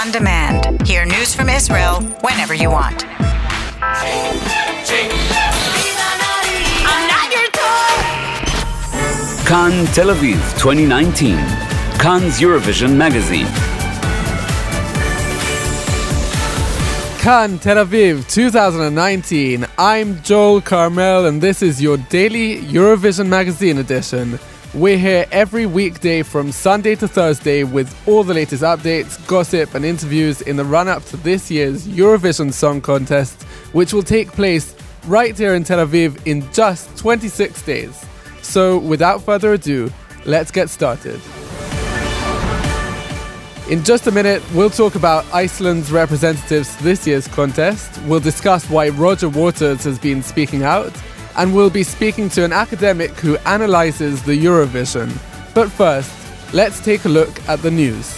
on demand. Hear news from Israel whenever you want. I'm not your toy. Kan Tel Aviv 2019. Kan Eurovision Magazine. Kan Tel Aviv 2019. I'm Joel Carmel, and this is your daily Eurovision Magazine edition. We're here every weekday from Sunday to Thursday with all the latest updates, gossip, and interviews in the run up to this year's Eurovision Song Contest, which will take place right here in Tel Aviv in just 26 days. So, without further ado, let's get started. In just a minute, we'll talk about Iceland's representatives this year's contest. We'll discuss why Roger Waters has been speaking out and we'll be speaking to an academic who analyzes the Eurovision. But first, let's take a look at the news.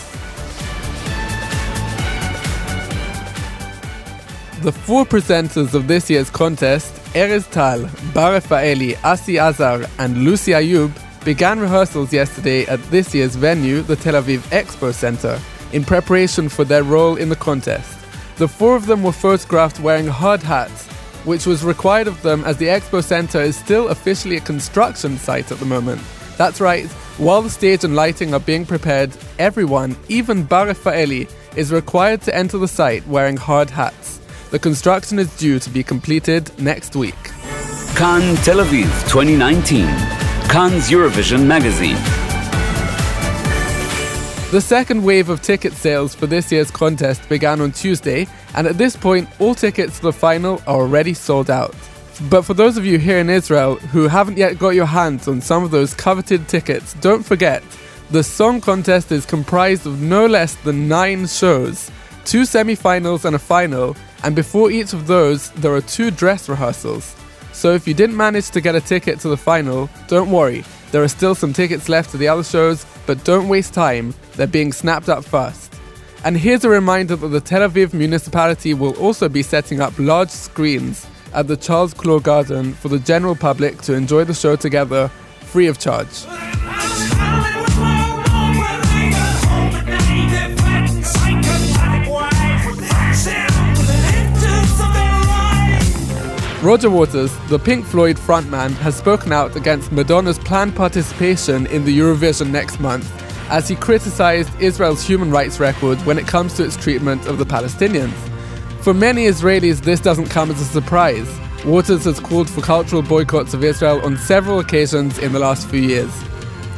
The four presenters of this year's contest, Erez Tal, Bar Refaeli, Asi Azar, and Lucy Ayub, began rehearsals yesterday at this year's venue, the Tel Aviv Expo Center, in preparation for their role in the contest. The four of them were photographed wearing hard hats which was required of them as the Expo Center is still officially a construction site at the moment. That's right, while the stage and lighting are being prepared, everyone, even Bar Refaeli, is required to enter the site wearing hard hats. The construction is due to be completed next week. Kan Tel Aviv 2019. Kan Eurovision Magazine. The second wave of ticket sales for this year's contest began on Tuesday, and at this point, all tickets to the final are already sold out. But for those of you here in Israel who haven't yet got your hands on some of those coveted tickets, don't forget the song contest is comprised of no less than nine shows, two semi finals and a final, and before each of those, there are two dress rehearsals. So if you didn't manage to get a ticket to the final, don't worry, there are still some tickets left to the other shows, but don't waste time, they're being snapped up fast. And here's a reminder that the Tel Aviv municipality will also be setting up large screens at the Charles Clore Garden for the general public to enjoy the show together, free of charge. Roger Waters, the Pink Floyd frontman, has spoken out against Madonna's planned participation in the Eurovision next month as he criticized Israel's human rights record when it comes to its treatment of the Palestinians. For many Israelis, this doesn't come as a surprise. Waters has called for cultural boycotts of Israel on several occasions in the last few years.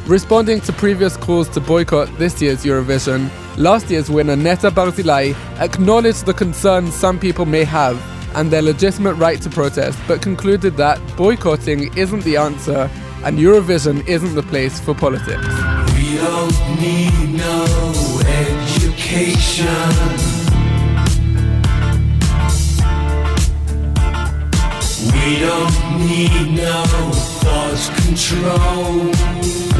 Responding to previous calls to boycott this year's Eurovision, last year's winner Netta Barzilai acknowledged the concerns some people may have and their legitimate right to protest, but concluded that boycotting isn't the answer and Eurovision isn't the place for politics. We don't need no education. We don't need no thought control.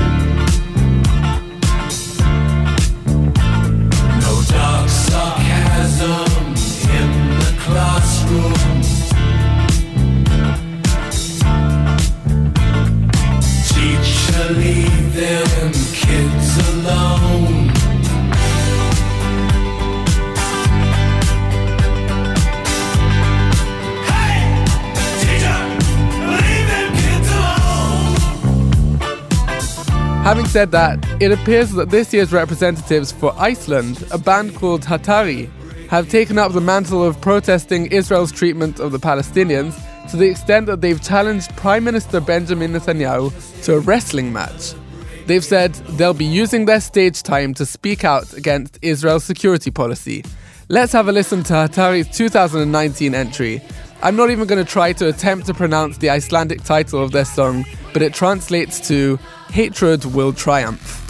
Having said that, it appears that this year's representatives for Iceland, a band called Hatari, have taken up the mantle of protesting Israel's treatment of the Palestinians to the extent that they've challenged Prime Minister Benjamin Netanyahu to a wrestling match. They've said they'll be using their stage time to speak out against Israel's security policy. Let's have a listen to Hatari's 2019 entry. I'm not even going to try to attempt to pronounce the Icelandic title of their song, but it translates to Hatred Will Triumph.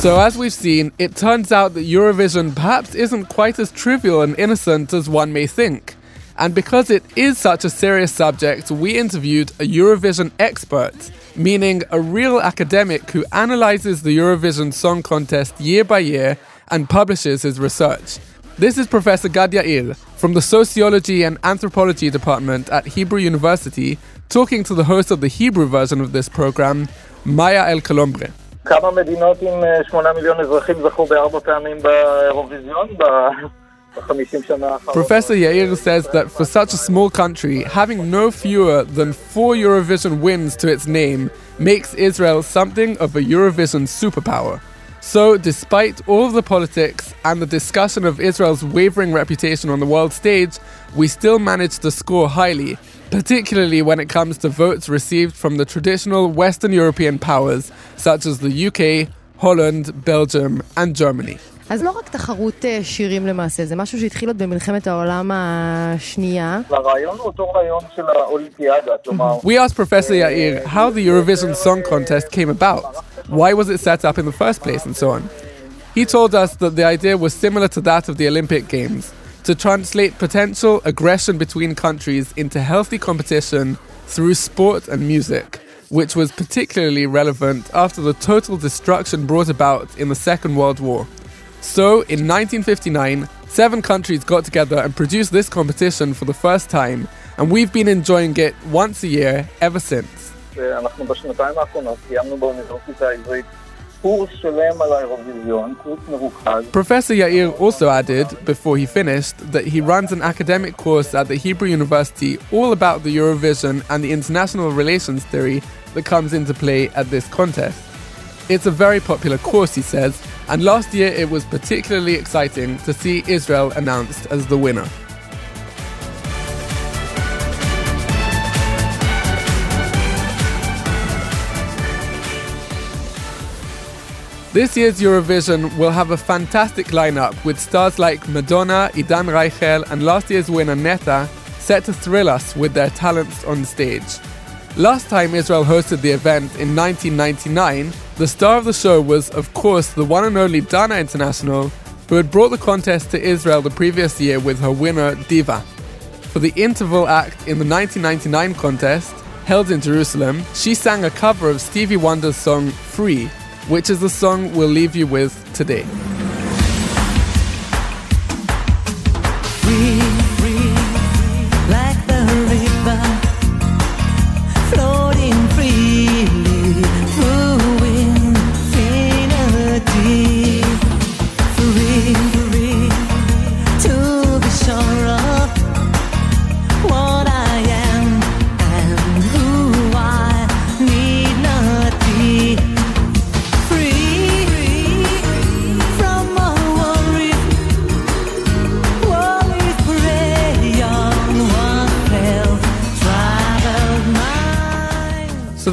So, as we've seen, it turns out that Eurovision perhaps isn't quite as trivial and innocent as one may think. And because it is such a serious subject, we interviewed a Eurovision expert, meaning a real academic who analyzes the Eurovision Song Contest year by year and publishes his research. This is Professor Gad Yair from the Sociology and Anthropology Department at Hebrew University talking to the host of the Hebrew version of this program, Maya El Colombre. כמה מדינות עם שמונה מיליון אזרחים זכו בארבע פעמים באירוויזיון? Professor Yair says that for such a small country, having no fewer than four Eurovision wins to its name makes Israel something of a Eurovision superpower. So, despite all of the politics and the discussion of Israel's wavering reputation on the world stage, we still managed to score highly, particularly when it comes to votes received from the traditional Western European powers such as the UK, Holland, Belgium, and Germany. אז לא רק תחרות אה, שירים למעשה, זה משהו שהתחיל עוד במלחמת העולם השנייה. הרעיון הוא אותו רעיון של האולימפיאדה, כלומר... We asked Professor Yair how the Eurovision Song Contest came about, why was it set up in the first place, and so on. He told us that the idea was similar to that of the Olympic Games to translate potential aggression between countries into healthy competition through sport and music, which was particularly relevant after the total destruction brought about in the Second World War. So, in 1959, seven countries got together and produced this competition for the first time, and we've been enjoying it once a year ever since. אנחנו בשנתיים האחרונות קיימנו באוניברסיטה העברית קורס שלם על האירוויזיון, קורס מרוכז. Professor Yair also added, before he finished, that he runs an academic course at the Hebrew University all about the Eurovision and the international relations theory that comes into play at this contest. It's a very popular course, he says, and last year it was particularly exciting to see Israel announced as the winner. This year's Eurovision will have a fantastic lineup with stars like Madonna, Idan Reichel, and last year's winner Netta set to thrill us with their talents on stage. Last time Israel hosted the event in 1999, the star of the show was, of course, the one and only Dana International, who had brought the contest to Israel the previous year with her winner, Diva. For the interval act in the 1999 contest, held in Jerusalem, she sang a cover of Stevie Wonder's song Free, which is the song we'll leave you with today.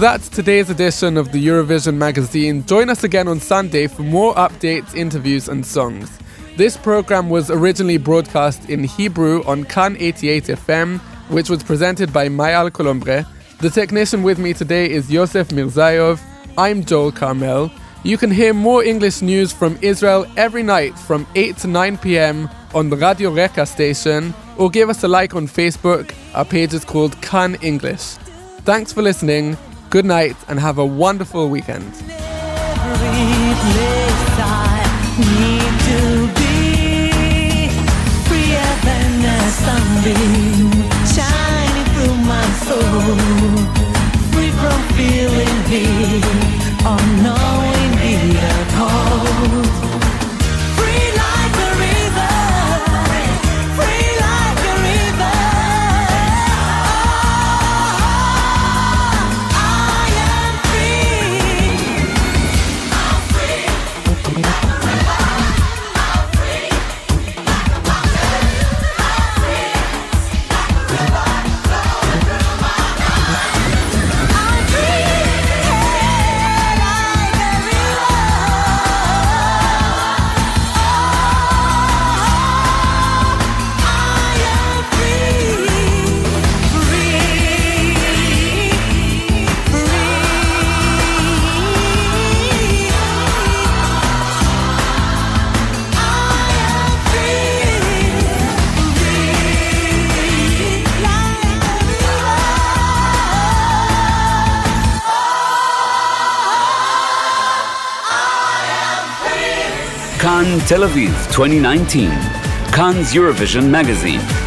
That's today's edition of the Eurovision magazine. Join us again on Sunday for more updates, interviews, and songs. This program was originally broadcast in Hebrew on Kan 88 FM, which was presented by Maya Colombre. The technician with me today is Yosef Mirzayov. I'm Joel Carmel. You can hear more English news from Israel every night from 8 to 9 p.m. on the Radio Reka station, or give us a like on Facebook. Our page is called Kan English. Thanks for listening. Good night and have a wonderful weekend. Tel Aviv 2019. Kan Eurovision Magazine.